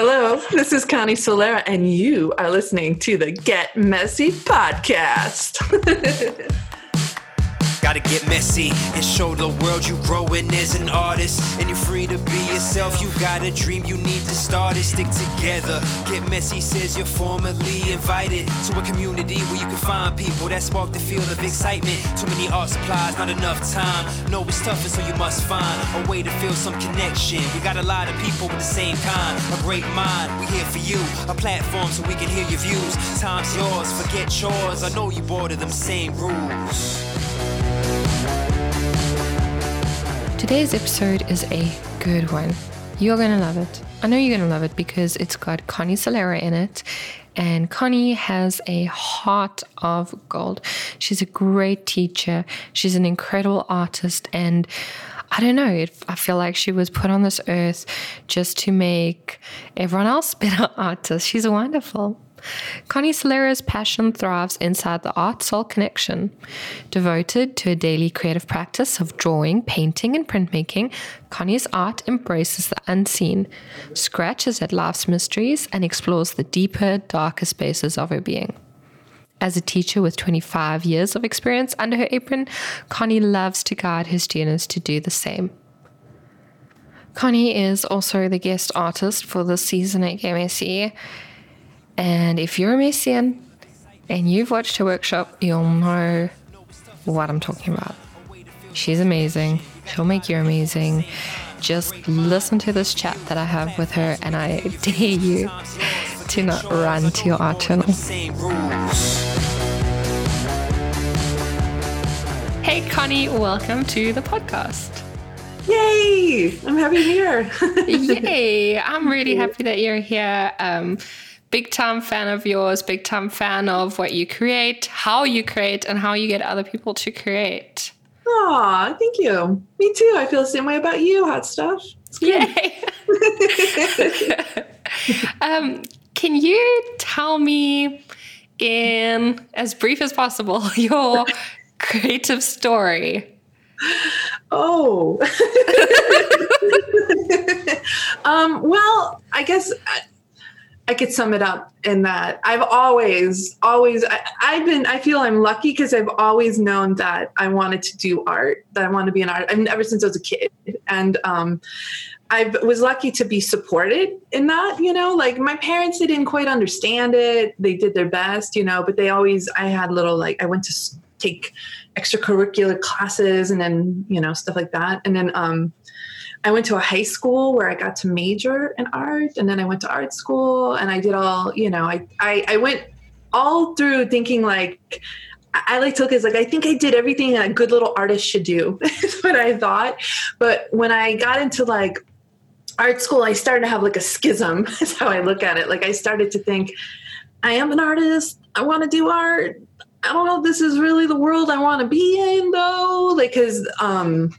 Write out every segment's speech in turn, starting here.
Hello, this is Connie Solera, and you are listening to the Get Messy podcast. Gotta get messy and show the world you growing as an artist. And you're free to be yourself. You got a dream, you need to start it. Stick together. Get messy says you're formally invited to a community where you can find people that spark the feel of excitement. Too many art supplies, not enough time. No, it's tougher, so you must find a way to feel some connection. We got a lot of people with the same kind, a great mind. We here for you, a platform so we can hear your views. Time's yours, forget yours. I know you bored of them same rules. Today's episode is a good one. You're going to love it. I know you're going to love it because it's got Connie Solera in it. And Connie has a heart of gold. She's a great teacher. She's an incredible artist. And I don't know, it, I feel like she was put on this earth just to make everyone else better artists. She's wonderful. Connie Solera's passion thrives inside the art soul connection. Devoted to a daily creative practice of drawing, painting, and printmaking, Connie's art embraces the unseen, scratches at life's mysteries, and explores the deeper, darker spaces of her being. As a teacher with 25 years of experience under her apron, Connie loves to guide her students to do the same. Connie is also the guest artist for this season at GMSE and if you're a Messian and you've watched her workshop, you'll know what I'm talking about. She's amazing. She'll make you amazing. Just listen to this chat that I have with her, and I dare you to not run to your art channel. Hey, Connie, welcome to the podcast. Yay! I'm happy to be here. Yay! I'm really happy that you're here. Um, big time fan of yours, big time fan of what you create, how you create, and how you get other people to create. Aw, thank you. Me too. I feel the same way about you, hot stuff. Yay. um, can you tell me in as brief as possible your creative story? Oh. um, well, I guess I could sum it up in that I've always, always, I, have been, I feel I'm lucky because I've always known that I wanted to do art, that I want to be an artist, I mean, ever since I was a kid. And um, I was lucky to be supported in that, you know, like my parents, they didn't quite understand it. They did their best, you know, but they always, I had little, like, I went to take extracurricular classes and then, you know, stuff like that. And then, um, I went to a high school where I got to major in art, and then I went to art school, and I did all, you know, I I, I went all through thinking like I like to look like I think I did everything a good little artist should do. is what I thought. But when I got into like art school, I started to have like a schism. Is how I look at it. Like I started to think, I am an artist. I want to do art. I don't know if this is really the world I want to be in though. Like, cause um,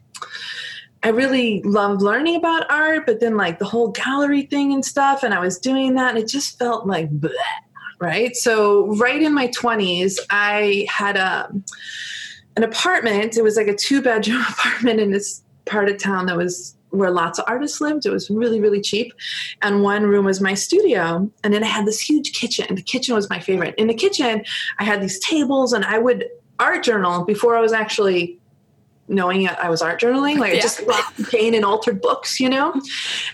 I really loved learning about art, but then like the whole gallery thing and stuff, and I was doing that, and it just felt like bleh, right. So right in my twenties, I had a um, an apartment. It was like a two bedroom apartment in this part of town that was where lots of artists lived. It was really, really cheap. And one room was my studio. And then I had this huge kitchen. The kitchen was my favorite. In the kitchen, I had these tables and I would art journal before I was actually knowing I was art journaling. Like yeah. I just loved paint and altered books, you know.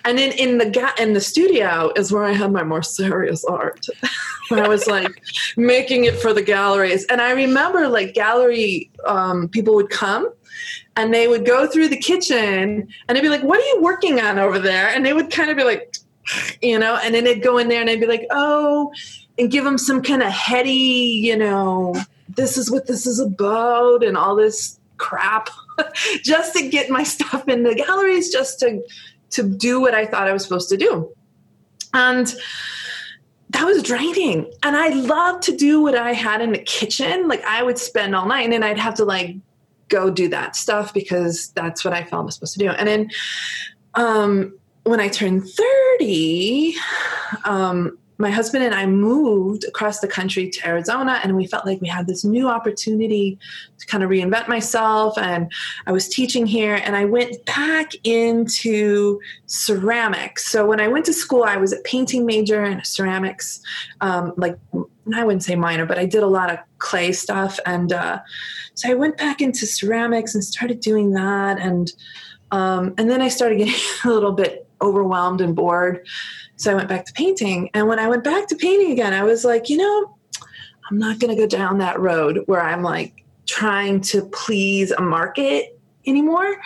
And then in the ga- in the studio is where I had my more serious art. I was like making it for the galleries. And I remember like gallery um, people would come and they would go through the kitchen and they'd be like, "What are you working on over there?" And they would kind of be like, you know, and then they'd go in there and they'd be like, "Oh," and give them some kind of heady, you know, this is what this is about and all this crap just to get my stuff in the galleries, just to to do what I thought I was supposed to do. And that was draining. And I loved to do what I had in the kitchen. Like I would spend all night and then I'd have to like go do that stuff because that's what I felt I was supposed to do. And then um, when I turned 30, um, my husband and I moved across the country to Arizona, and we felt like we had this new opportunity to kind of reinvent myself. And I was teaching here, and I went back into ceramics. So when I went to school, I was a painting major and ceramics, um, like I wouldn't say minor, but I did a lot of clay stuff. And uh, so I went back into ceramics and started doing that. And um, and then I started getting a little bit overwhelmed and bored. So I went back to painting. And when I went back to painting again, I was like, you know, I'm not going to go down that road where I'm like trying to please a market anymore.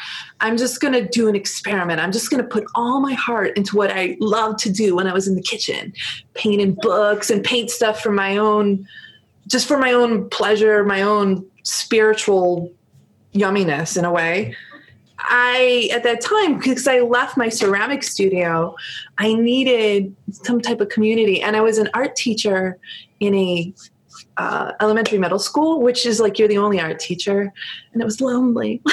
I'm just going to do an experiment. I'm just going to put all my heart into what I loved to do when I was in the kitchen, painting books and paint stuff for my own, just for my own pleasure, my own spiritual yumminess in a way. I, at that time, because I left my ceramic studio, I needed some type of community. And I was an art teacher in a uh, elementary middle school, which is like you're the only art teacher. And it was lonely.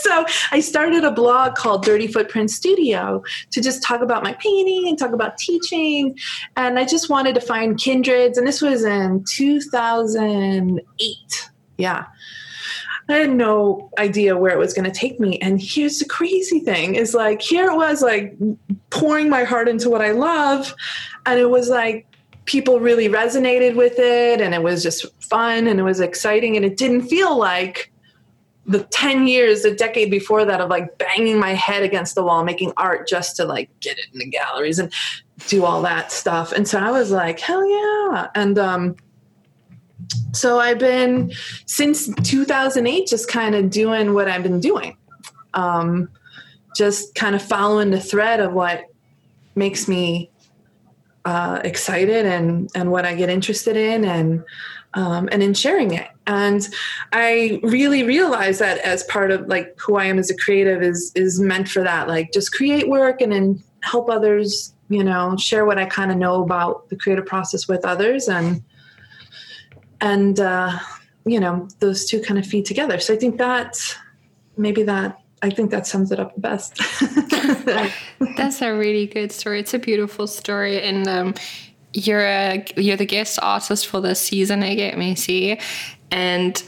so I started a blog called Dirty Footprint Studio to just talk about my painting and talk about teaching. And I just wanted to find kindreds. And this was in 2008. Yeah. I had no idea where it was going to take me. And here's the crazy thing is like, here it was like pouring my heart into what I love. And it was like, people really resonated with it and it was just fun and it was exciting. And it didn't feel like the 10 years, a decade before that of like banging my head against the wall, making art just to like get it in the galleries and do all that stuff. And so I was like, hell yeah. And, um, so I've been since 2008 just kind of doing what I've been doing. Um, just kind of following the thread of what makes me uh, excited and and what I get interested in and um, and in sharing it. And I really realize that as part of like who I am as a creative is is meant for that. Like just create work and then help others. You know, share what I kind of know about the creative process with others and and uh, you know those two kind of feed together. So i think that maybe that i think that sums it up the best. That's a really good story. It's a beautiful story. And um, you're a you're the guest artist for this season at GetMessy and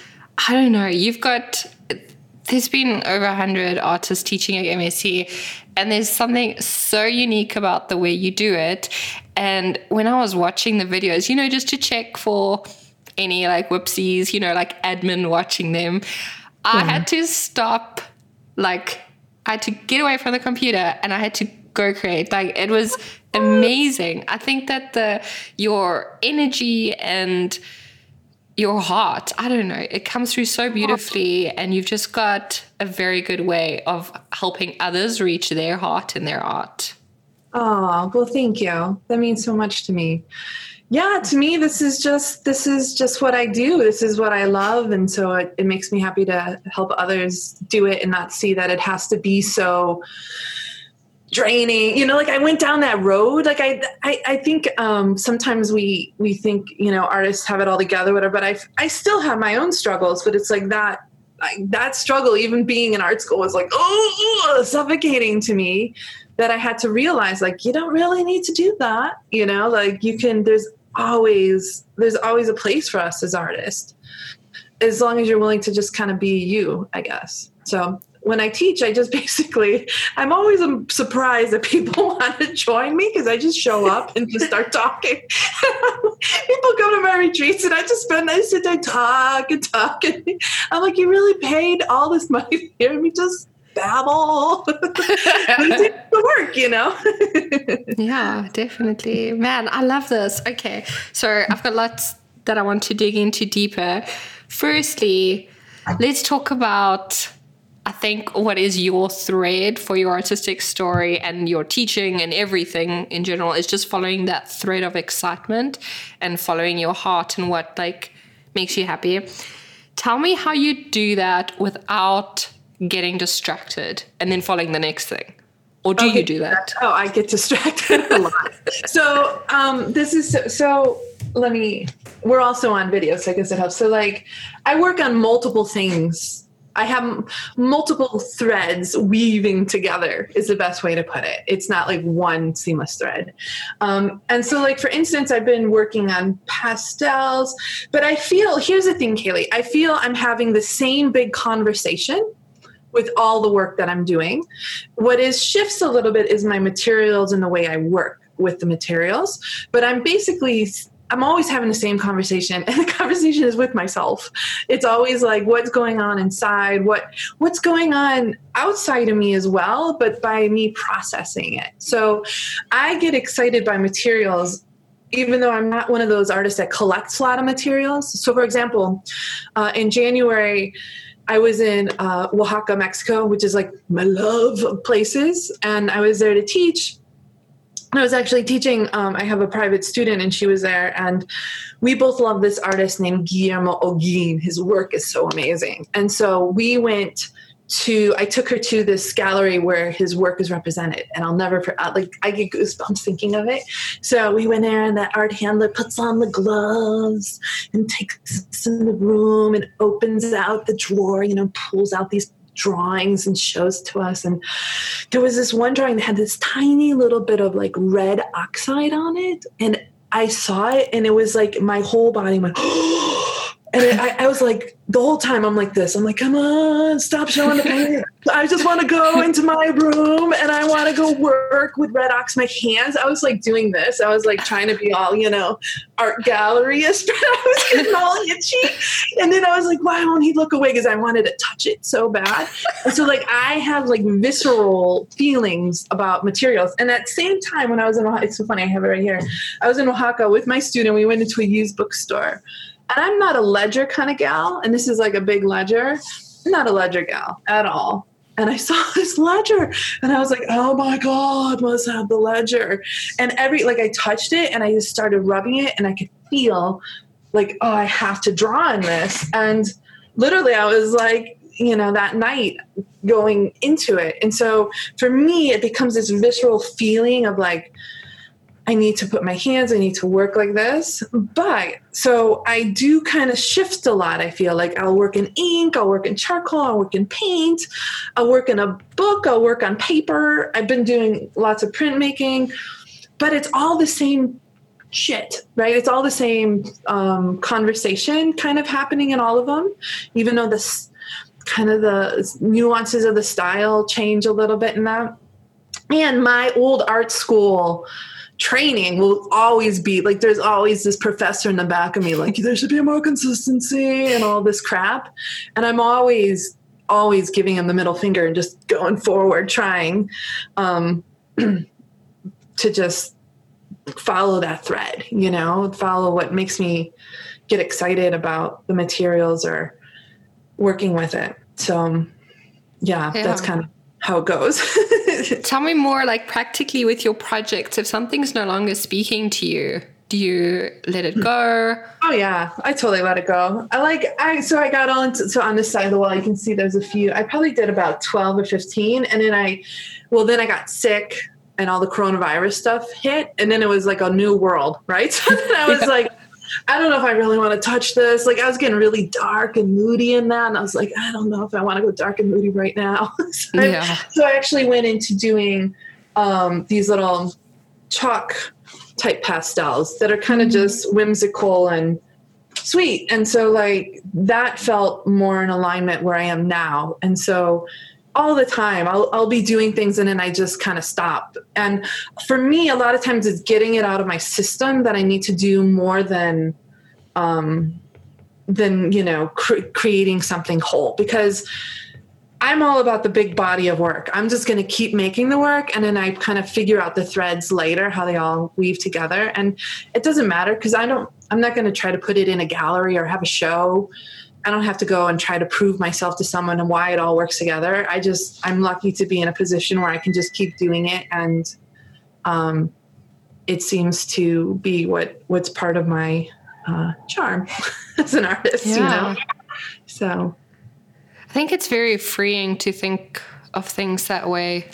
i don't know you've got there's been over 100 artists teaching at GetMessy and there's something so unique about the way you do it. And when i was watching the videos you know just to check for any like whoopsies, you know, like admin watching them. I mm-hmm. had to stop, like, I had to get away from the computer and I had to go create. Like, it was amazing. I think that the your energy and your heart, I don't know, it comes through so beautifully, and you've just got a very good way of helping others reach their heart and their art. Oh, well, thank you. That means so much to me yeah to me this is just this is just what i do. This is what i love. And so it, it makes me happy to help others do it and not see that it has to be so draining. You know like i went down that road. Like i i, I think um, sometimes we we think you know artists have it all together whatever but i i still have my own struggles but it's like that like, that struggle even being in art school was like oh suffocating to me that I had to realize like you don't really need to do that you know? Like you can there's always there's always a place for us as artists as long as you're willing to just kind of be you i guess. So when i teach i just basically i'm always um, surprised that people want to join me because i just show up and just start talking. People come to my retreats and i just spend i sit there talk and talk and i'm like you really paid all this money to hear me just babble. the work, you know? yeah, definitely. Man, I love this. Okay. So I've got lots that I want to dig into deeper. Firstly, let's talk about I think what is your thread for your artistic story and your teaching and everything in general is just following that thread of excitement and following your heart and what like makes you happy. Tell me how you do that without getting distracted and then following the next thing? Or do okay. you do that? Oh, I get distracted a lot. so um, this is so, so let me we're also on video so i guess it helps so like i work on multiple things I have multiple threads weaving together is the best way to put it. It's not like one seamless thread. Um, and so, like for instance, I've been working on pastels, but I feel here's the thing, Kaylee. I feel I'm having the same big conversation with all the work that I'm doing. What is shifts a little bit is my materials and the way I work with the materials, but I'm basically I'm always having the same conversation and the conversation is with myself. It's always like what's going on inside, what what's going on outside of me as well, but by me processing it. So I get excited by materials even though I'm not one of those artists that collects a lot of materials. So for example, uh, in January I was in uh, Oaxaca, Mexico, which is like my love of places, and I was there to teach I was actually teaching. Um, I have a private student, and she was there, and we both love this artist named Guillermo Olguín. His work is so amazing, and so we went to. I took her to this gallery where his work is represented, and I'll never like I get goosebumps thinking of it. So we went there, and that art handler puts on the gloves and takes us in the room and opens out the drawer, you know, pulls out these drawings and shows to us. And there was this one drawing that had this tiny little bit of like red oxide on it. And I saw it and it was like my whole body went, and I, I, was like, the whole time I'm like this. I'm like, come on, stop showing the paint. I just want to go into my room and I want to go work with Red Ox my hands. I was like doing this. I was like trying to be all, you know, art galleryist, but I was getting all itchy. And then I was like, why won't he look away? Because I wanted to touch it so bad. And so like I have like visceral feelings about materials. And at the same time when I was in Oaxaca, it's so funny, I have it right here. I was in Oaxaca with my student. We went into a used bookstore and I'm not a ledger kind of gal, and this is like a big ledger. I'm not a ledger gal at all. And I saw this ledger and I was like, oh my God, must have the ledger. And every, like, I touched it and I just started rubbing it and I could feel like, oh, I have to draw in this. And literally, I was like, you know, that night going into it. And so for me, it becomes this visceral feeling of like, I need to put my hands, I need to work like this. But so I do kind of shift a lot. I feel like I'll work in ink, I'll work in charcoal, I'll work in paint, I'll work in a book, I'll work on paper. I've been doing lots of printmaking, but it's all the same shit, right? It's all the same um, conversation kind of happening in all of them, even though this kind of the nuances of the style change a little bit in that. And my old art school training will always be like there's always this professor in the back of me like there should be more consistency and all this crap and i'm always always giving him the middle finger and just going forward trying um, to just follow that thread you know follow what makes me get excited about the materials or working with it so yeah, yeah. that's kind of how it goes. Tell me more, like practically with your projects. If something's no longer speaking to you, do you let it go? Oh yeah, I totally let it go. I like I so I got on to, so on this side of the wall. You can see there's a few. I probably did about twelve or fifteen, and then I, well, then I got sick and all the coronavirus stuff hit, and then it was like a new world, right? So then I was yeah. like I don't know if I really want to touch this. Like I was getting really dark and moody in that. And I was like, I don't know if I want to go dark and moody right now. so, yeah. I, so I actually went into doing um, these little chalk type pastels that are kind of mm-hmm. just whimsical and sweet. And so like that felt more in alignment where I am now. And so all the time. I'll, I'll be doing things and then I just kind of stop. And for me, a lot of times it's getting it out of my system that I need to do more than, um, than you know, cr- creating something whole because I'm all about the big body of work. I'm just going to keep making the work and then I kind of figure out the threads later, how they all weave together. And it doesn't matter because I don't, I'm not going to try to put it in a gallery or have a show. I don't have to go and try to prove myself to someone and why it all works together. I just I'm lucky to be in a position where I can just keep doing it, and um, it seems to be what what's part of my uh, charm as an artist. Yeah. You know, so I think it's very freeing to think of things that way.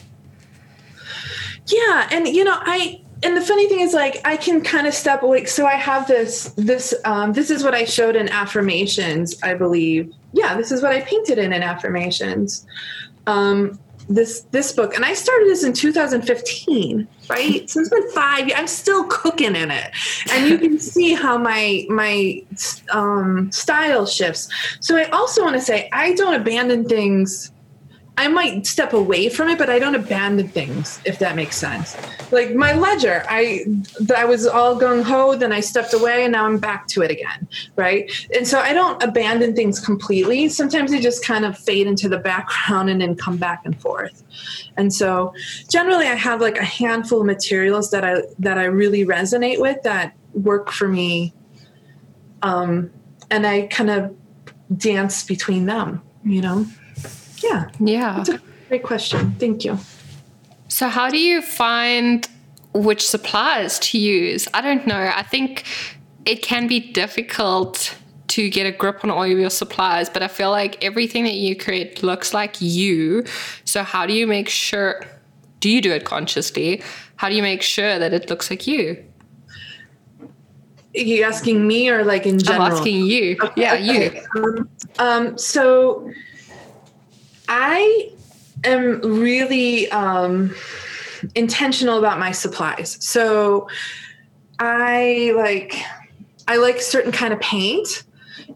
Yeah, and you know, I and the funny thing is like i can kind of step away so i have this this um, this is what i showed in affirmations i believe yeah, this is what I painted in in affirmations. Um, this this book, and I started this in 2015, right? so it's been five. I'm still cooking in it, and you can see how my my um, style shifts. So I also want to say I don't abandon things I might step away from it, but I don't abandon things, if that makes sense. Like my ledger, I I was all gung ho, then I stepped away, and now I'm back to it again, right? And so I don't abandon things completely. Sometimes they just kind of fade into the background and then come back and forth. And so generally, I have like a handful of materials that I that I really resonate with that work for me, um, and I kind of dance between them, you know. Yeah. Yeah. That's a great question. Thank you. So, how do you find which suppliers to use? I don't know. I think it can be difficult to get a grip on all of your suppliers, but I feel like everything that you create looks like you. So, how do you make sure? Do you do it consciously? How do you make sure that it looks like you? Are you asking me or like in general? I'm asking you. Okay. Yeah, you. Um, um, so, I am really um, intentional about my supplies. So I like I like certain kind of paint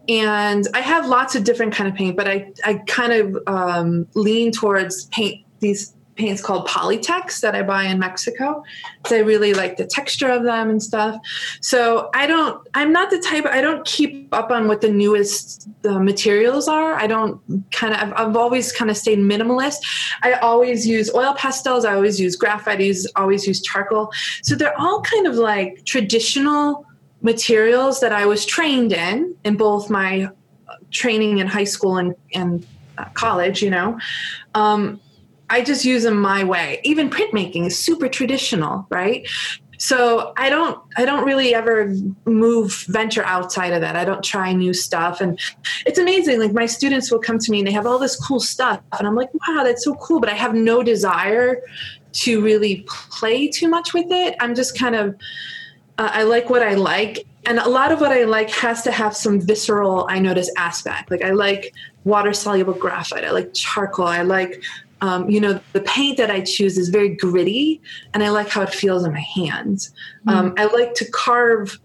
and I have lots of different kind of paint, but I, I kind of um, lean towards paint these paints called Politec that I buy in Mexico. So I really like the texture of them and stuff. So I don't, I'm not the type, I don't keep up on what the newest the materials are. I don't kind of, I've, I've always kind of stayed minimalist. I always use oil pastels. I always use graphite. I use, always use charcoal. So they're all kind of like traditional materials that I was trained in, in both my training in high school and, and uh, college, you know. Um, I just use them my way. Even printmaking is super traditional, right? So I don't I don't really ever move venture outside of that. I don't try new stuff and it's amazing like my students will come to me and they have all this cool stuff and I'm like, "Wow, that's so cool," but I have no desire to really play too much with it. I'm just kind of uh, I like what I like and a lot of what I like has to have some visceral I notice aspect. Like I like water soluble graphite. I like charcoal. I like um, you know, the paint that I choose is very gritty, and I like how it feels in my hands. Mm. Um, I like to carve,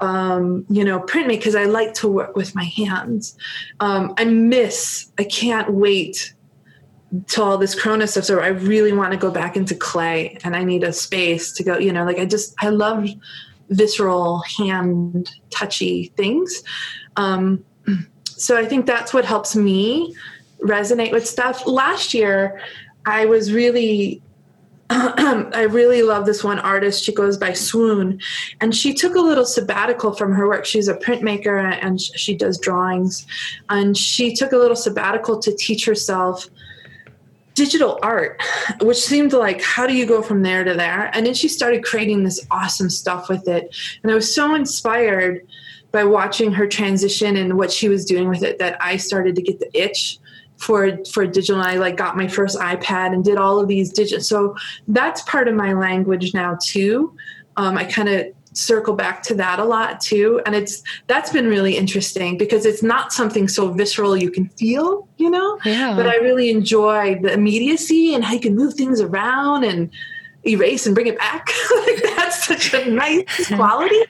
um, you know, print me because I like to work with my hands. Um, I miss. I can't wait to all this Corona stuff. So I really want to go back into clay, and I need a space to go. You know, like I just I love visceral, hand touchy things. Um, so I think that's what helps me resonate with stuff. Last year, I was really I really love this one artist. She goes by Swoon, and she took a little sabbatical from her work. She's a printmaker and she does drawings, and she took a little sabbatical to teach herself digital art, which seemed like how do you go from there to there? And then she started creating this awesome stuff with it, and I was so inspired by watching her transition and what she was doing with it that I started to get the itch for for digital i like got my first ipad and did all of these digital so that's part of my language now too. Um, i kind of circle back to that a lot too and it's that's been really interesting because it's not something so visceral you can feel you know? Yeah. but i really enjoy the immediacy and how you can move things around and erase and bring it back. Like that's such a nice quality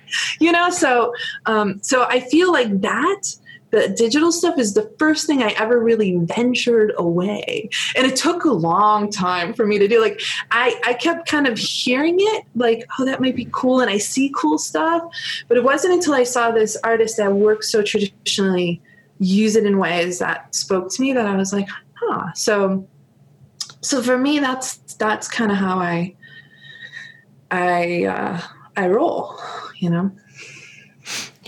you know? So um so i feel like that the digital stuff is the first thing I ever really ventured away. And it took a long time for me to do. Like I, I kept kind of hearing it, like, oh, that might be cool, and I see cool stuff. But it wasn't until I saw this artist that works so traditionally use it in ways that spoke to me that I was like, huh. So so for me that's that's kind of how I I uh I roll, you know.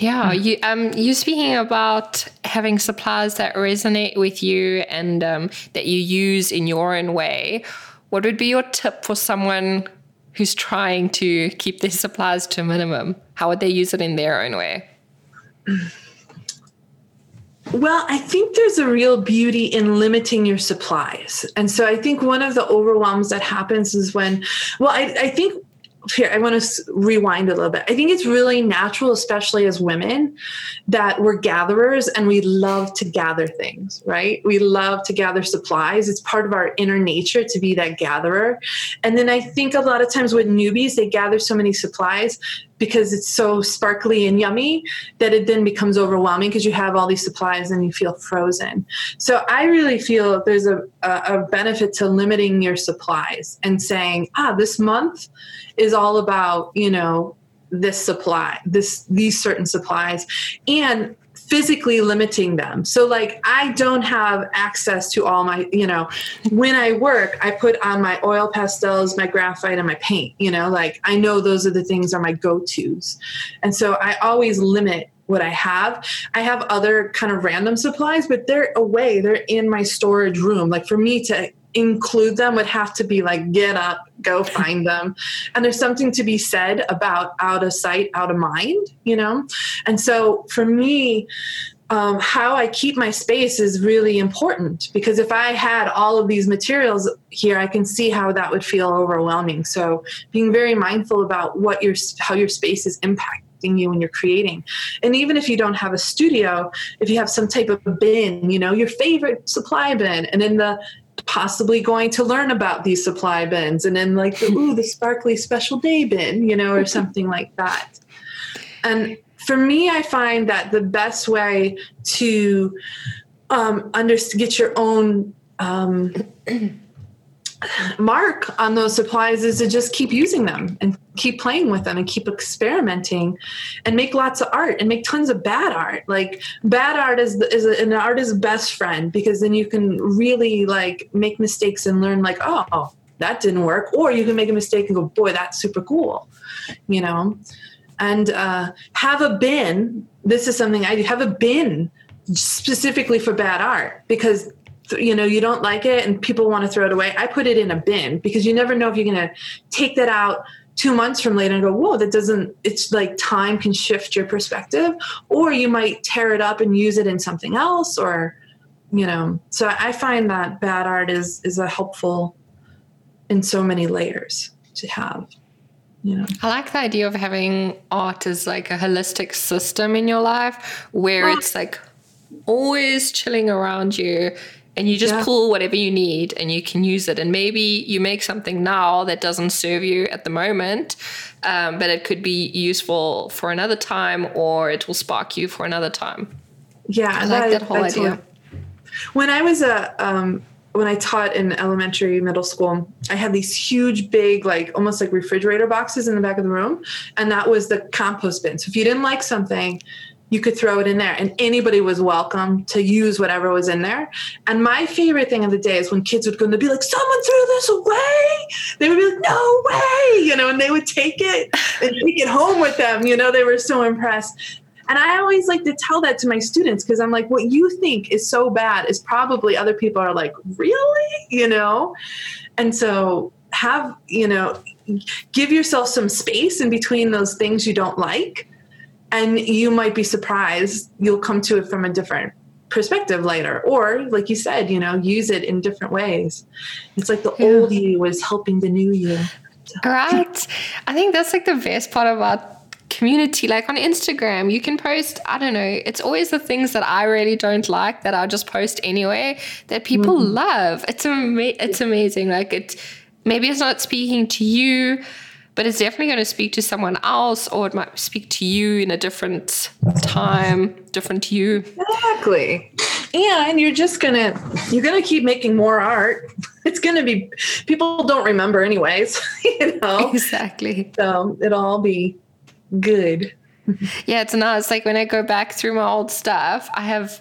Yeah, you um you speaking about having suppliers that resonate with you and um, that you use in your own way. What would be your tip for someone who's trying to keep their supplies to a minimum? How would they use it in their own way? Well, I think there's a real beauty in limiting your supplies. And so I think one of the overwhelms that happens is when, well, I, I think here i want to rewind a little bit. I think it's really natural especially as women that we're gatherers and we love to gather things right? We love to gather supplies. It's part of our inner nature to be that gatherer. And then i think a lot of times with newbies they gather so many supplies because it's so sparkly and yummy that it then becomes overwhelming because you have all these supplies and you feel frozen. So I really feel there's a, a, a benefit to limiting your supplies and saying, ah, this month is all about, you know, this supply, this these certain supplies. And physically limiting them. So like I don't have access to all my, you know, when I work, I put on my oil pastels, my graphite and my paint, you know, like I know those are the things are my go-tos. And so I always limit what I have. I have other kind of random supplies, but they're away. They're in my storage room. Like for me to include them would have to be like get up go find them and there's something to be said about out of sight out of mind you know and so for me um, how I keep my space is really important because if I had all of these materials here, I can see how that would feel overwhelming. So being very mindful about what your how your space is impacting you when you're creating. And even if you don't have a studio, if you have some type of bin, you know, your favorite supply bin, and in the possibly going to learn about these supply bins and then like the ooh the sparkly special day bin you know or something like that. And for me i find that the best way to um, under, get your own um, mark on those supplies is to just keep using them and keep playing with them and keep experimenting and make lots of art and make tons of bad art. Like bad art is, is an artist's best friend because then you can really like make mistakes and learn like oh that didn't work. Or you can make a mistake and go boy that's super cool you know? And uh, have a bin. This is something i do. Have a bin specifically for bad art because you know you don't like it and people want to throw it away i put it in a bin because you never know if you're going to take that out two months from later and go whoa that doesn't it's like time can shift your perspective or you might tear it up and use it in something else or you know so i find that bad art is is a helpful in so many layers to have you know. I like the idea of having art as like a holistic system in your life where it's like always chilling around you and you just yeah. pull whatever you need and you can use it and maybe you make something now that doesn't serve you at the moment um, but it could be useful for another time or it will spark you for another time yeah i like that, that whole idea what, when i was a um, when I taught in elementary, middle school, I had these huge, big, like almost like refrigerator boxes in the back of the room. And that was the compost bin. So if you didn't like something, you could throw it in there and anybody was welcome to use whatever was in there. And my favorite thing of the day is when kids would go and they'd be like, someone threw this away. They would be like, no way, you know, and they would take it and take it home with them. You know, they were so impressed. And I always like to tell that to my students because I'm like, what you think is so bad is probably other people are like, really? You know? And so have, you know, give yourself some space in between those things you don't like and you might be surprised you'll come to it from a different perspective later. Or like you said you know use it in different ways. It's like the yeah. old you was helping the new you. Right. I think that's like the best part about community. Like on instagram you can post i don't know it's always the things that i really don't like that i'll just post anyway that people mm-hmm. love. It's ama- it's amazing. Like it maybe it's not speaking to you but it's definitely going to speak to someone else or it might speak to you in a different time different to you. Exactly. And you're just gonna you're gonna keep making more art. It's gonna be people don't remember anyways you know? Exactly. So it'll all be good. Yeah it's nice. Like when i go back through my old stuff i have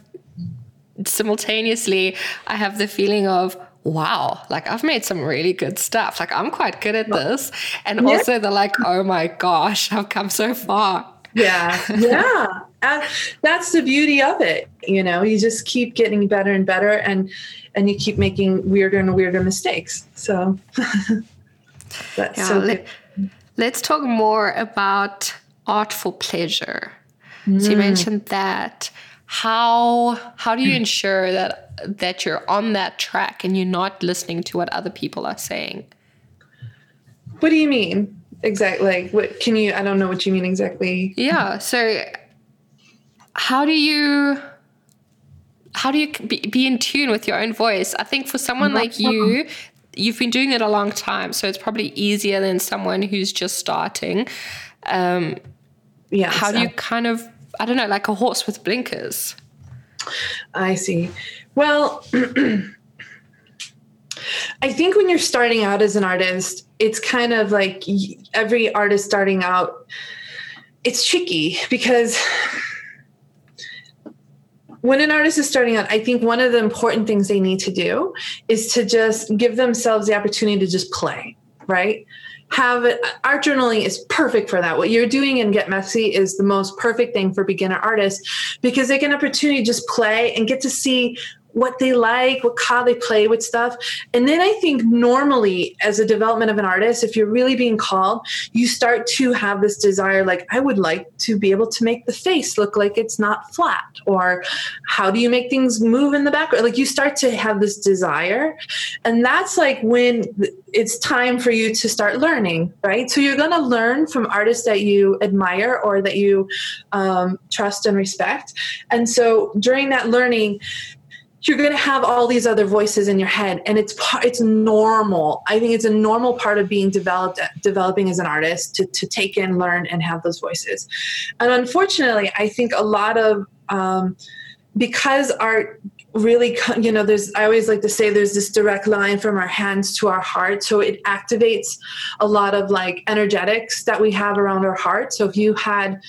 simultaneously i have the feeling of wow, like I've made some really good stuff. Like I'm quite good at this. And yeah. also they're like, oh my gosh, I've come so far. Yeah. Yeah. and that's the beauty of it. You know, you just keep getting better and better and and you keep making weirder and weirder mistakes. So that's yeah, so let, let's talk more about art for pleasure. Mm. So you mm. mentioned that. How how do you ensure that that you're on that track and you're not listening to what other people are saying. What do you mean? exactly. Like, what can you? I don't know what you mean exactly. Yeah. So, how do you? How do you be, be in tune with your own voice? I think for someone like you, you've been doing it a long time, so it's probably easier than someone who's just starting. Um, Yeah. how do you kind of, I don't know, like a horse with blinkers? I see. Well, I think when you're starting out as an artist, it's kind of like every artist starting out, it's tricky because when an artist is starting out, I think one of the important things they need to do is to just give themselves the opportunity to just play, right? Have it, art journaling is perfect for that. What you're doing in Get Messy is the most perfect thing for beginner artists because they get an opportunity to just play and get to see what they like, what how they play with stuff. And then I think normally as a development of an artist, if you're really being called, you start to have this desire like I would like to be able to make the face look like it's not flat or how do you make things move in the background? Like you start to have this desire. And that's like when it's time for you to start learning, right? So you're going to learn from artists that you admire or that you um, trust and respect. And so during that learning, you're going to have all these other voices in your head and it's it's normal. I think it's a normal part of being developed developing as an artist to, to take in learn and have those voices. And unfortunately i think a lot of um, because art really you know there's i always like to say there's this direct line from our hands to our heart so it activates a lot of like energetics that we have around our heart. So if you had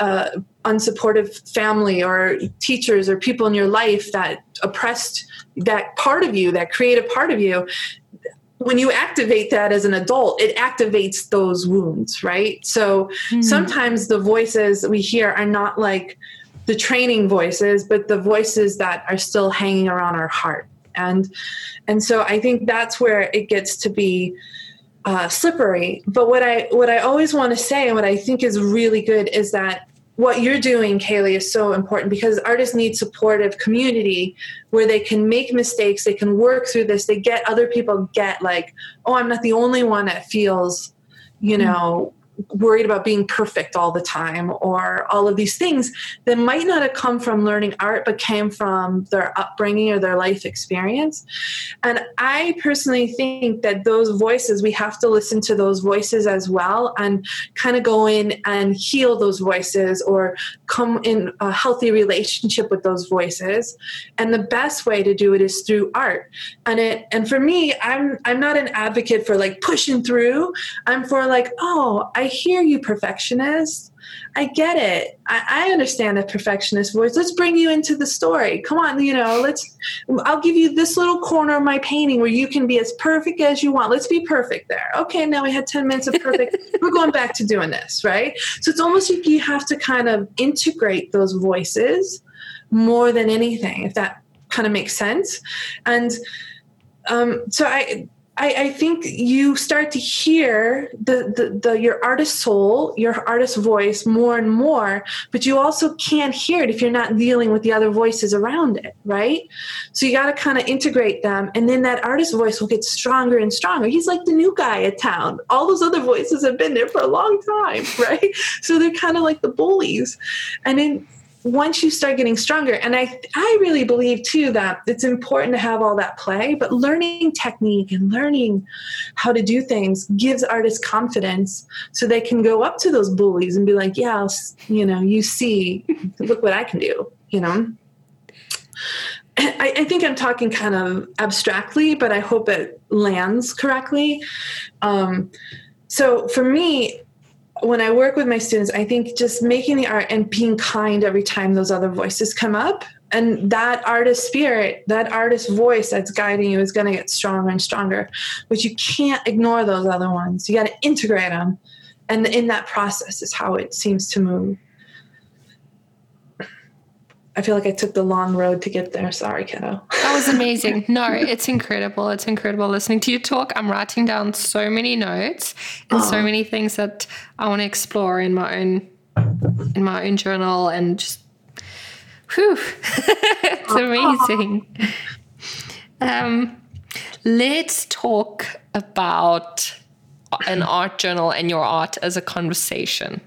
uh, unsupportive family or teachers or people in your life that oppressed that part of you that creative part of you when you activate that as an adult it activates those wounds right? So sometimes the voices we hear are not like the training voices but the voices that are still hanging around our heart. And and so i think that's where it gets to be uh, slippery. But what i what i always want to say and what i think is really good is that what you're doing kaylee is so important because artists need supportive community where they can make mistakes they can work through this they get other people get like oh i'm not the only one that feels you know worried about being perfect all the time or all of these things that might not have come from learning art but came from their upbringing or their life experience. And i personally think that those voices we have to listen to those voices as well and kind of go in and heal those voices or come in a healthy relationship with those voices. And the best way to do it is through art. And it and for me i'm i'm not an advocate for like pushing through. I'm for like oh i hear you perfectionist I get it. I, I understand the perfectionist voice. Let's bring you into the story. Come on, you know, let's, I'll give you this little corner of my painting where you can be as perfect as you want. Let's be perfect there. Okay, now we had 10 minutes of perfect. We're going back to doing this, right? So it's almost like you have to kind of integrate those voices more than anything, if that kind of makes sense. And um, so I, I, I think you start to hear the, the, the your artist soul, your artist voice more and more, but you also can't hear it if you're not dealing with the other voices around it, right? So you got to kind of integrate them, and then that artist voice will get stronger and stronger. He's like the new guy at town. All those other voices have been there for a long time, right? So they're kind of like the bullies, and then once you start getting stronger and i i really believe too that it's important to have all that play but learning technique and learning how to do things gives artists confidence so they can go up to those bullies and be like yeah you know you see look what i can do you know I, I think I'm talking kind of abstractly, but I hope it lands correctly. Um, so for me, when I work with my students, I think just making the art and being kind every time those other voices come up. And that artist spirit, that artist voice that's guiding you is going to get stronger and stronger. But you can't ignore those other ones. You got to integrate them. And in that process is how it seems to move. I feel like I took the long road to get there. Sorry, kiddo. That was amazing. No, it's incredible. It's incredible listening to you talk. I'm writing down so many notes and so many things that I want to explore in my own in my own journal and just whew. it's amazing. Um, let's talk about an art journal and your art as a conversation.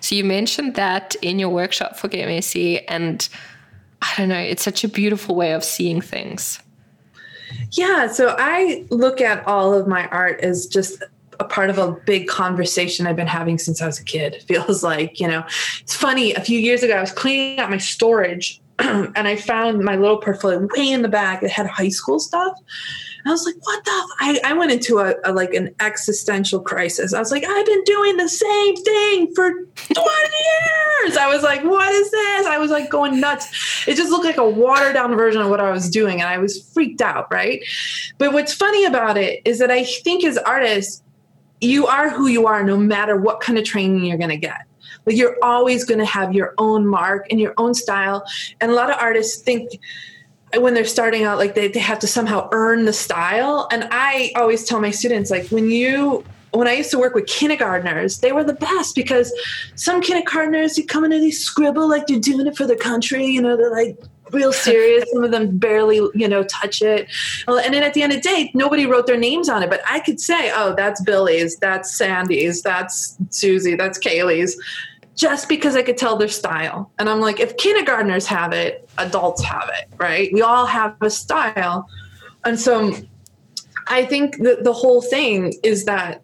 So you mentioned that in your workshop for Get Messy, and I don't know, it's such a beautiful way of seeing things. Yeah, so I look at all of my art as just a part of a big conversation I've been having since I was a kid. It feels like, you know, it's funny. A few years ago, I was cleaning out my storage and I found my little portfolio way in the back It had high school stuff. I was like, what the? F-? I, I went into a, a, like an existential crisis. I was like, I've been doing the same thing for 20 years. I was like, what is this? I was like going nuts. It just looked like a watered down version of what I was doing. And I was freaked out. Right. But what's funny about it is that I think as artists, you are who you are no matter what kind of training you're going to get. Like you're always going to have your own mark and your own style. And a lot of artists think when they're starting out, like they, they have to somehow earn the style. And I always tell my students, like when you when I used to work with kindergartners, they were the best because some kindergartners, you come into these scribble like they're doing it for the country, you know, they're like real serious. Some of them barely, you know, touch it. And then at the end of the day, nobody wrote their names on it. But I could say, oh, that's Billy's, that's Sandy's, that's Susie, that's Kaylee's, just because I could tell their style. And I'm like, if kindergartners have it, adults have it, right? We all have a style. And so I think that the whole thing is that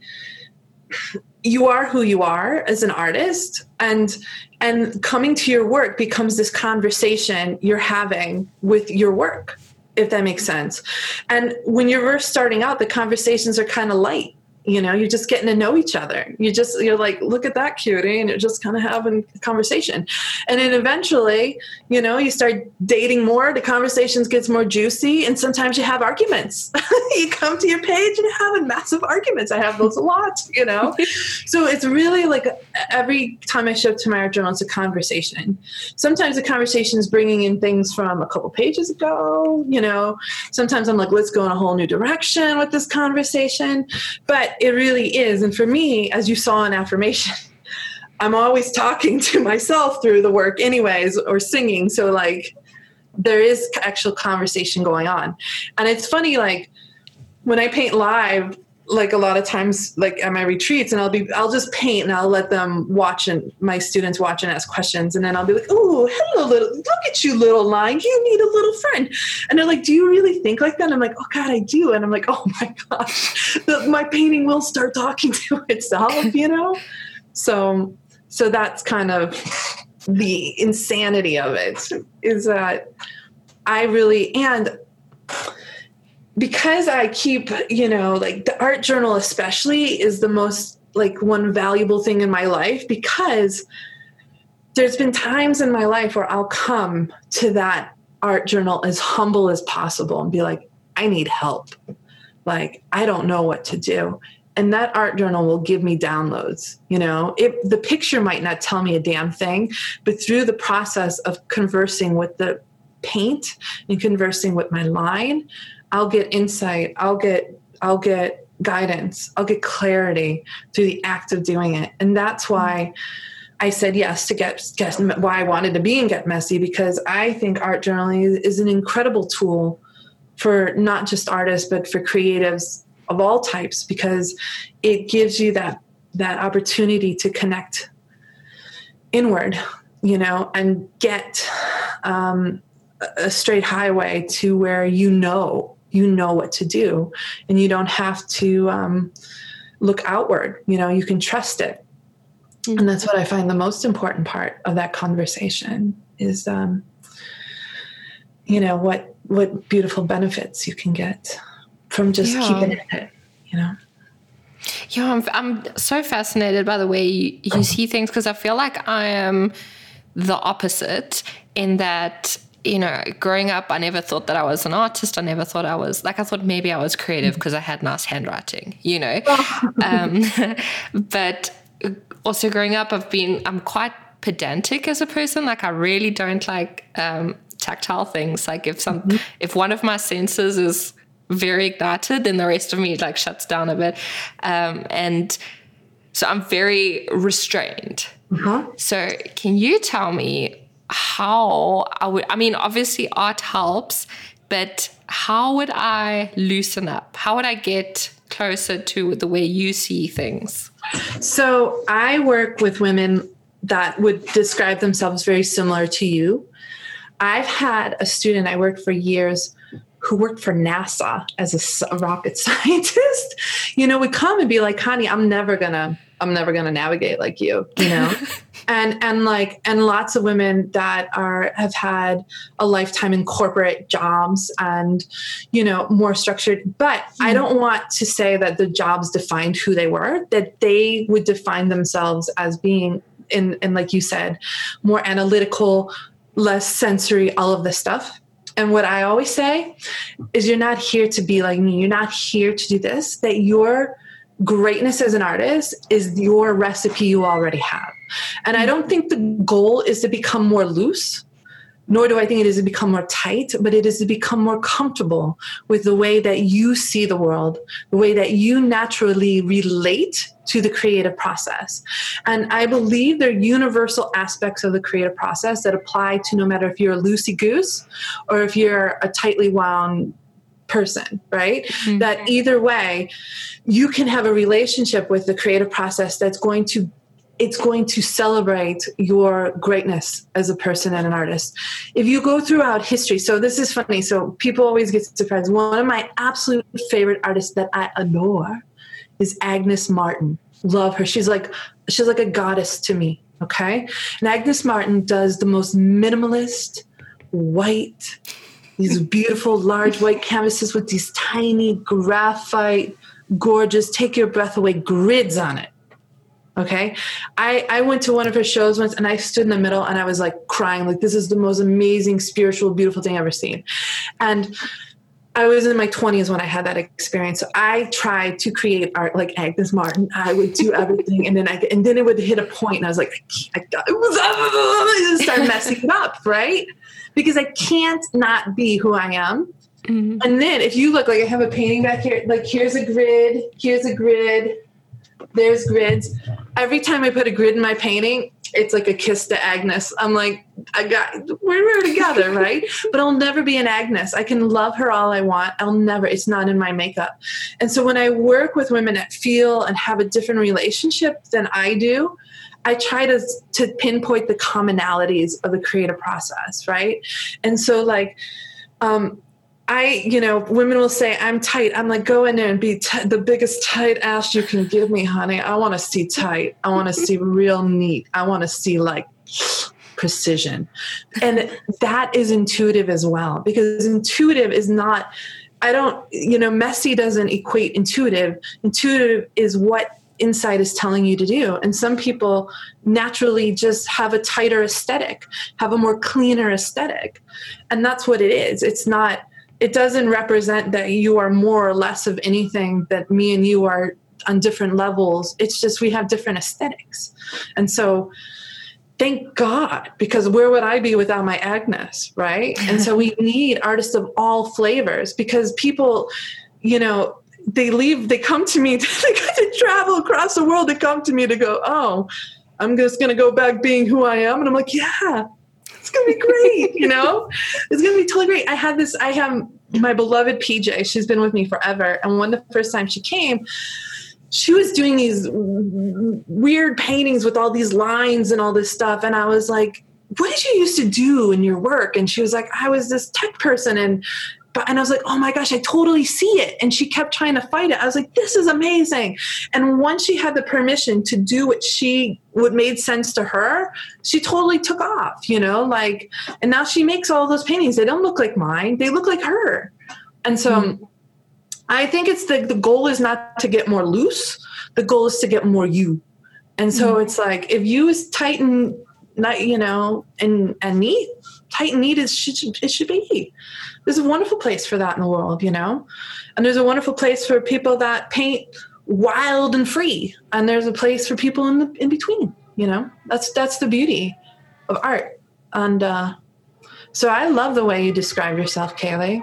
you are who you are as an artist and and coming to your work becomes this conversation you're having with your work if that makes sense and when you're first starting out the conversations are kind of light you know you're just getting to know each other. You just you're like look at that cutie and you're just kind of having a conversation. And then eventually you know you start dating more the conversations gets more juicy and sometimes you have arguments. You come to your page and having massive arguments. I have those a lot you know? So it's really like every time i show up to my art journal it's a conversation. Sometimes the conversation is bringing in things from a couple pages ago you know? Sometimes i'm like let's go in a whole new direction with this conversation. But it really is. And for me, as you saw in affirmation, I'm always talking to myself through the work, anyways, or singing. So, like, there is actual conversation going on. And it's funny, like, when I paint live, like a lot of times like at my retreats and I'll be I'll just paint and I'll let them watch and my students watch and ask questions and then I'll be like, oh, hello little look at you little line. You need a little friend. And they're like, Do you really think like that? And I'm like, Oh God, I do. And I'm like, oh my gosh, the, my painting will start talking to itself, you know? So so that's kind of the insanity of it is that I really and because I keep, you know, like the art journal, especially, is the most like one valuable thing in my life because there's been times in my life where I'll come to that art journal as humble as possible and be like, I need help. Like, I don't know what to do. And that art journal will give me downloads. You know, it, the picture might not tell me a damn thing, but through the process of conversing with the paint and conversing with my line, I'll get insight, I'll get I'll get guidance, I'll get clarity through the act of doing it. And that's why I said yes to get, why I wanted to be in Get Messy because I think art journaling is an incredible tool for not just artists but for creatives of all types because it gives you that that opportunity to connect inward, you know, and get um, a straight highway to where you know you know what to do and you don't have to um, look outward you know you can trust it mm-hmm. and that's what i find the most important part of that conversation is um, you know what what beautiful benefits you can get from just yeah. keeping it you know yeah I'm, I'm so fascinated by the way you, you see things because i feel like i am the opposite in that you know, growing up, I never thought that I was an artist. I never thought I was like, I thought maybe I was creative because I had nice handwriting, you know. um, but also growing up, I've been, I'm quite pedantic as a person. Like, I really don't like um, tactile things. Like, if some, mm-hmm. if one of my senses is very ignited, then the rest of me like shuts down a bit. Um, and so I'm very restrained. Mm-hmm. So, can you tell me how I would, I mean, obviously art helps, but how would I loosen up? How would I get closer to the way you see things? So I work with women that would describe themselves very similar to you. I've had a student I worked for years who worked for NASA as a, rocket scientist, you know, would come and be like, honey, I'm never gonna, I'm never gonna navigate like you, you know? and and like and lots of women that are have had a lifetime in corporate jobs and you know more structured but mm. i hmm. don't want to say that the jobs defined who they were that they would define themselves as being in and like you said more analytical less sensory all of this stuff and what I always say is you're not here to be like me. You're not here to do this. That your greatness as an artist is your recipe you already have. And I don't think the goal is to become more loose nor do I think it is to become more tight, but it is to become more comfortable with the way that you see the world, the way that you naturally relate to the creative process. And I believe there are universal aspects of the creative process that apply to no matter if you're a loosey goose or if you're a tightly wound person, right? Mm-hmm. That either way, you can have a relationship with the creative process that's going to it's going to celebrate your greatness as a person and an artist. If you go throughout history, so this is funny. So people always get surprised. One of my absolute favorite artists that I adore is Agnes Martin. Love her. She's like she's like a goddess to me. Okay, and Agnes Martin does the most minimalist white, these beautiful large white canvases with these tiny graphite, gorgeous, take your breath away grids on it Okay. I, I went to one of her shows once and I stood in the middle and I was like crying, like, this is the most amazing, spiritual, beautiful thing I've ever seen. And I was in my 20s when I had that experience. So I tried to create art like Agnes Martin. I would do everything, and then I and then it would hit a point, and I was like, I, I, I just start messing it up, right? Because I can't not be who I am. Mm-hmm. And then if you look like I have a painting back here, like here's a grid, here's a grid, there's grids. Every time I put a grid in my painting, it's like a kiss to Agnes. I'm like, I got we're, we're together, right? But I'll never be an Agnes. I can love her all I want. I'll never. It's not in my makeup. And so when I work with women that feel and have a different relationship than I do, I try to to pinpoint the commonalities of the creative process, right? And so like um, I, you know, women will say, I'm tight. I'm like, go in there and be t- the biggest tight ass you can give me, honey. I want to see tight. I want to see real neat. I want to see like precision. And that is intuitive as well, because intuitive is not, I don't, you know, messy doesn't equate intuitive. Intuitive is what insight is telling you to do. And some people naturally just have a tighter aesthetic, have a more cleaner aesthetic. And that's what it is. It's not, it doesn't represent that you are more or less of anything that me and you are on different levels it's just we have different aesthetics and so thank god because where would i be without my agnes right and so we need artists of all flavors because people you know they leave they come to me they travel across the world to come to me to go oh i'm just going to go back being who i am and i'm like yeah it's gonna be great, you know? It's gonna be totally great. I had this, I have my beloved PJ, she's been with me forever. And when the first time she came, she was doing these weird paintings with all these lines and all this stuff. And I was like, what did you used to do in your work? And she was like, I was this tech person and but and I was like, oh my gosh, I totally see it. And she kept trying to fight it. I was like, this is amazing. And once she had the permission to do what she what made sense to her, she totally took off, you know, like and now she makes all those paintings. They don't look like mine, they look like her. And so mm-hmm. I think it's the the goal is not to get more loose. The goal is to get more you. And so mm-hmm. it's like if you is tight and not, you know, and and neat, tight and neat is should, it should be there's a wonderful place for that in the world, you know? And there's a wonderful place for people that paint wild and free. And there's a place for people in the in between, you know? That's that's the beauty of art. And uh so I love the way you describe yourself, Kaylee.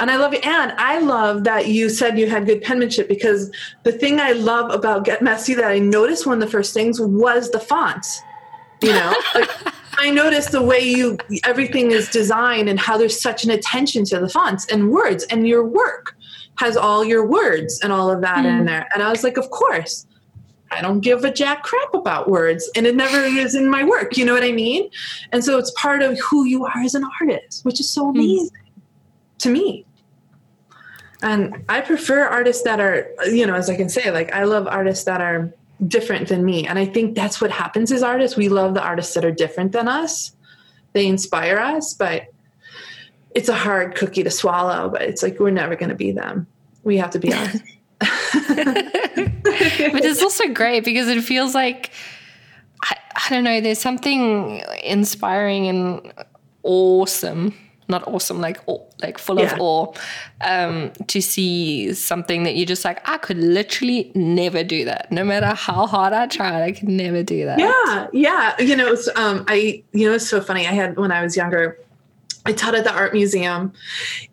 And I love you. And I love that you said you had good penmanship because the thing I love about Get Messy that I noticed one of the first things was the fonts. You know, like I noticed the way you everything is designed and how there's such an attention to the fonts and words and your work. has all your words and all of that in mm. there. And I was like, of course. I don't give a jack crap about words and it never is in my work. You know what I mean? And so it's part of who you are as an artist, which is so mm. amazing to me. And I prefer artists that are, you know, as I can say, like I love artists that are different than me. And I think that's what happens as artists. We love the artists that are different than us. They inspire us, but it's a hard cookie to swallow, but it's like we're never going to be them. We have to be us. but it's also great because it feels like I, I don't know, there's something inspiring and awesome not awesome, like like full yeah. of awe, um, to see something that you're just like, I could literally never do that. No matter how hard I tried, I could never do that. Yeah, yeah. You know, it's, um, I you know, it's so funny. I had when I was younger. I taught at the art museum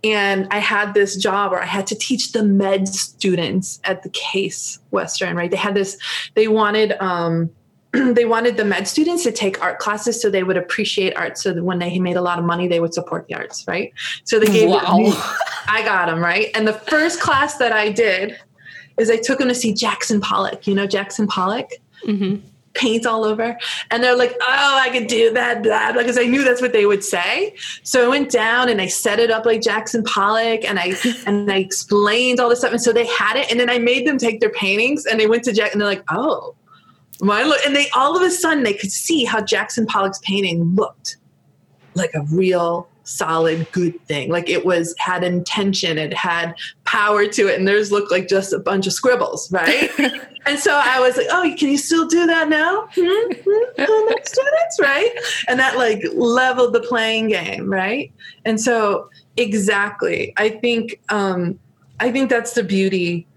and I had this job where I had to teach the med students at the case Western, right? They had this, they wanted um, they wanted the med students to take art classes so they would appreciate art. So that when they made a lot of money they would support the arts right? So they gave wow. me, i got them right? And the first class that i did is i took them to see jackson pollock. You know jackson pollock? Mm-hmm. paint all over. And they're like oh i could do that blah because i knew that's what they would say. So i went down and i set it up like jackson pollock and i and i explained all this stuff. And so they had it and then i made them take their paintings and they went to jack and they're like oh my look, and they all of a sudden they could see how Jackson Pollock's painting looked like a real solid good thing. Like it was had intention it had power to it and theirs looked like just a bunch of scribbles right? And so i was like oh can you still do that now? Hmm? hmm? students right? And that like leveled the playing game right? And so exactly. I think um i think that's the beauty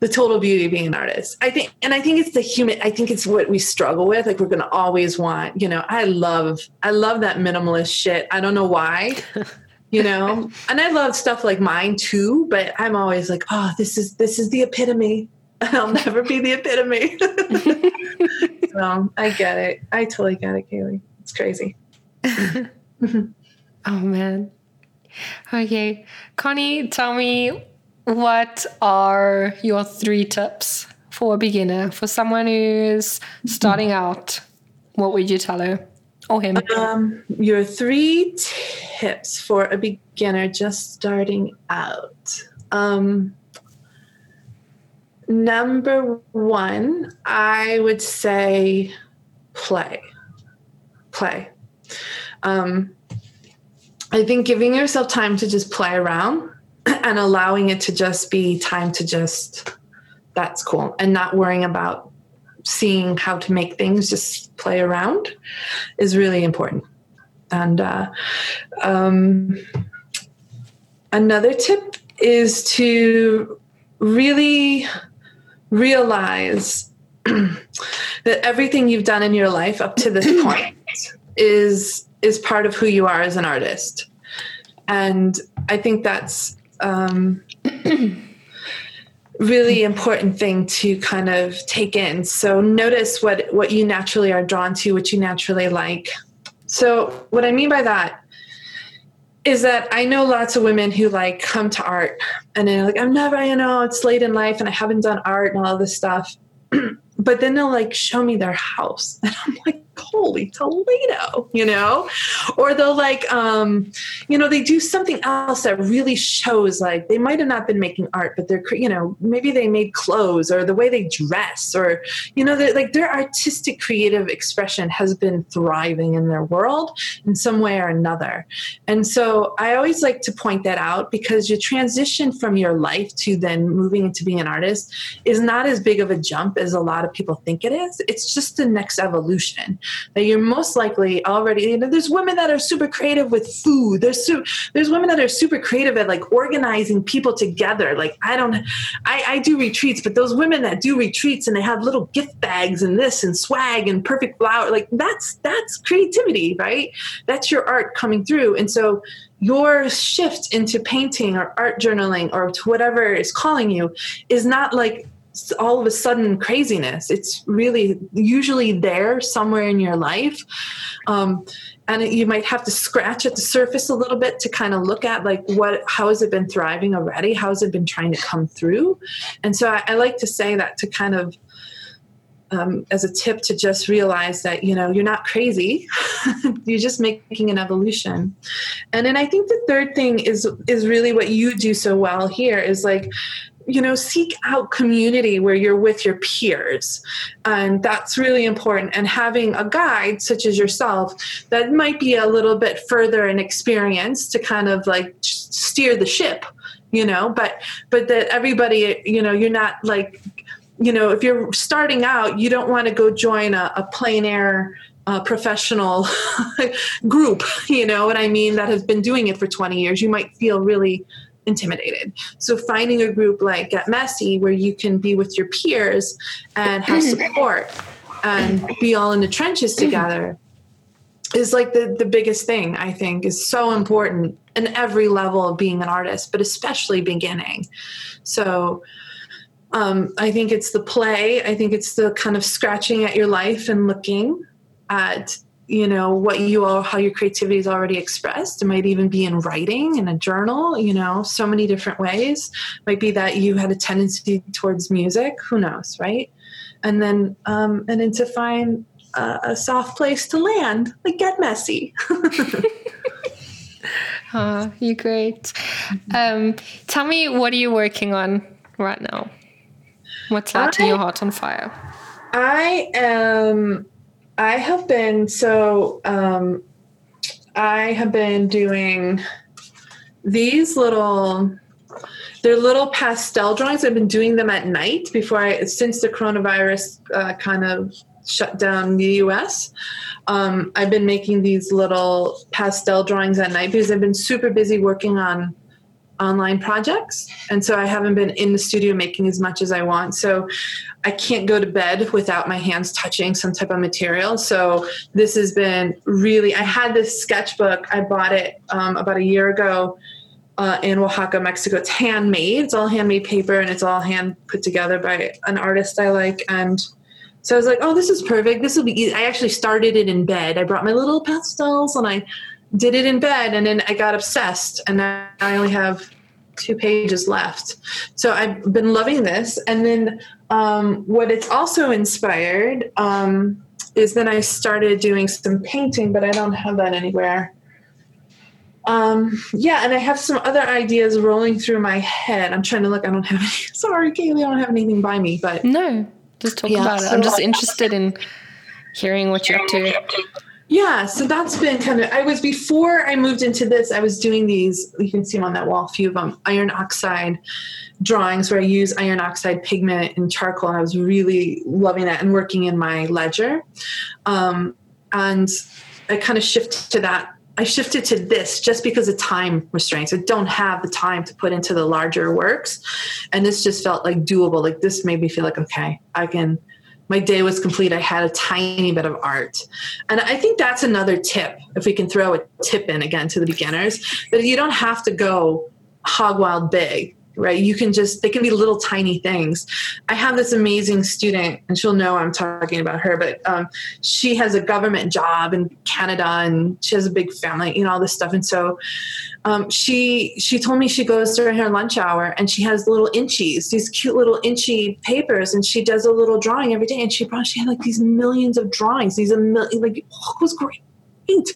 the total beauty of being an artist. I think, and I think it's the human, I think it's what we struggle with. Like we're going to always want, you know, I love, I love that minimalist shit. I don't know why, you know, and I love stuff like mine too, but I'm always like, oh, this is, this is the epitome. I'll never be the epitome. so I get it. I totally get it, Kaylee. It's crazy. oh man. Okay. Connie, tell me what are your three tips for a beginner, for someone who's starting out? What would you tell her or him? Um, your three tips for a beginner just starting out. Um, number one, I would say play. Play. Um, I think giving yourself time to just play around and allowing it to just be time to just that's cool. And not worrying about seeing how to make things just play around is really important. And uh, um, another tip is to really realize that everything you've done in your life up to this point is is part of who you are as an artist. And i think that's um, really important thing to kind of take in. So notice what what you naturally are drawn to, what you naturally like. So what I mean by that is that I know lots of women who like come to art and they're like, I'm never, you know, it's late in life and I haven't done art and all this stuff. but then they'll like show me their house and i'm like holy toledo you know? Or they'll like um you know they do something else that really shows like they might have not been making art but they're you know maybe they made clothes or the way they dress or you know like their artistic creative expression has been thriving in their world in some way or another. And so i always like to point that out because your transition from your life to then moving into being an artist is not as big of a jump as a lot of people think it is. It's just the next evolution that you're most likely already, you know, there's women that are super creative with food. There's, su- there's women that are super creative at like organizing people together. Like I don't, I, I do retreats, but those women that do retreats and they have little gift bags and this and swag and perfect flower, like that's, that's creativity, right? That's your art coming through. And so your shift into painting or art journaling or to whatever is calling you is not like all of a sudden craziness. It's really usually there somewhere in your life. Um, and you might have to scratch at the surface a little bit to kind of look at like what how has it been thriving already how has it been trying to come through and so i, I like to say that to kind of um, as a tip to just realize that you know you're not crazy you're just making an evolution and then i think the third thing is is really what you do so well here is like you know seek out community where you're with your peers and that's really important and having a guide such as yourself that might be a little bit further in experience to kind of like steer the ship you know but but that everybody you know you're not like you know, if you're starting out, you don't want to go join a, a plein air uh, professional group, you know what I mean, that has been doing it for 20 years. You might feel really intimidated. So finding a group like Get Messy where you can be with your peers and have support and be all in the trenches together is like the, the biggest thing I think is so important in every level of being an artist, but especially beginning. So um, I think it's the play. I think it's the kind of scratching at your life and looking at you know what you all how your creativity is already expressed. It might even be in writing in a journal you know so many different ways. Might be that you had a tendency towards music. Who knows right? And then um, and then to find a, a soft place to land like get messy. Oh, you're great. Um, tell me what are you working on right now? What's lighting I, your heart on fire? I am. I have been so. Um, I have been doing these little. They're little pastel drawings. I've been doing them at night before I, since the coronavirus uh, kind of shut down the US. Um, I've been making these little pastel drawings at night because I've been super busy working on online projects. And so I haven't been in the studio making as much as I want. So I can't go to bed without my hands touching some type of material. So this has been really, I had this sketchbook, I bought it um, about a year ago. Uh, in Oaxaca, Mexico. It's handmade. It's all handmade paper and it's all hand put together by an artist I like. And so I was like, oh, this is perfect. This will be easy. I actually started it in bed. I brought my little pastels and I did it in bed and then I got obsessed and now I only have two pages left. So I've been loving this. And then um, what it's also inspired um, is then I started doing some painting, but I don't have that anywhere. Um, yeah, and I have some other ideas rolling through my head. I'm trying to look. I don't have any. Sorry, Kaylee, I don't have anything by me. But no, just talk yeah, about it. I'm just interested in hearing what you're up to. Yeah, so that's been kind of. I was before I moved into this. I was doing these. You can see them on that wall, a few of them. Iron oxide drawings where I use iron oxide pigment and charcoal. And I was really loving that and working in my ledger. Um, and I kind of shifted to that. I shifted to this just because of time restraints. I don't have the time to put into the larger works, and this just felt like doable. Like this made me feel like okay, I can my day was complete. I had a tiny bit of art. And I think that's another tip, if we can throw a tip in again to the beginners, that you don't have to go hog wild big right? You can just, they can be little tiny things. I have this amazing student, and she'll know I'm talking about her, but um, she has a government job in Canada and she has a big family, you know, all this stuff. And so um, she she told me she goes during her lunch hour and she has little inchies, these cute little inchy papers, and she does a little drawing every day. And she brought, she had like these millions of drawings, these like, oh, it was great paint.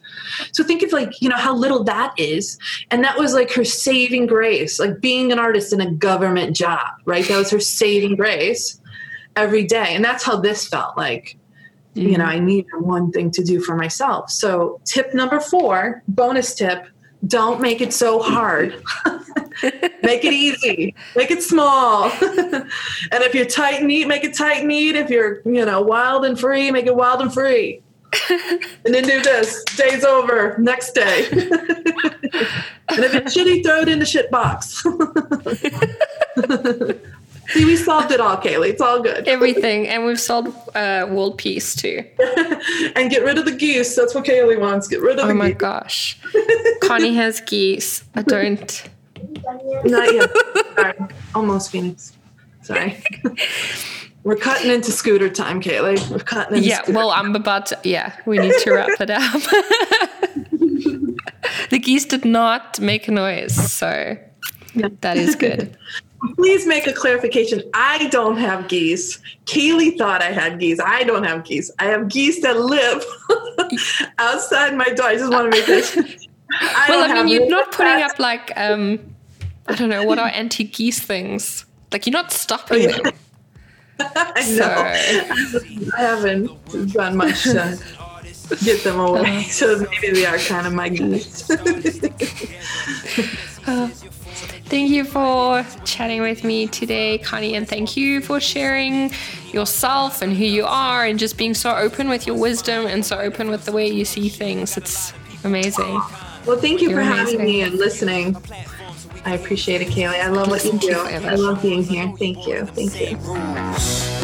So think of like, you know, how little that is. And that was like her saving grace, like being an artist in a government job, right? That was her saving grace every day. And that's how this felt like. Mm-hmm. You know, mm-hmm. I need one thing to do for myself. So, tip number four, bonus tip don't make it so hard. make it easy. Make it small. and if you're tight and neat, make it tight and neat. If you're, you know, wild and free, make it wild and free. and then do this. Day's over. Next day. and if it's shitty, throw it in the shit box. See, we solved it all, Kaylee. It's all good. Everything. And we've solved uh, world peace too. and get rid of the geese. That's what Kaylee wants. Get rid of oh the geese. Oh my gosh. Connie has geese. I don't. Not yet. Sorry. Almost, Phoenix. Sorry. We're cutting into scooter time, Kaylee. We're cutting into Yeah, well, I'm about to, yeah, we need to wrap it up. the geese did not make a noise, so that is good. Please make a clarification. I don't have geese. Kaylee thought I had geese. I don't have geese. I have geese that live outside my door. I just want to make this. I Well, I mean, you're not putting cats. up like, um, I don't know, what are anti geese things? Like, you're not stopping Oh, yeah. them. I So, know. I haven't done much to get them Uh-huh. away. So maybe they are kind of my geese. thank you for chatting with me today, Connie, and thank you for sharing yourself and who you are and just being so open with your wisdom and so open with the way you see things. It's amazing. well, thank you You're for having me and listening. I appreciate it, Kaylee. I love what you do. I love being here. Thank you. Thank you.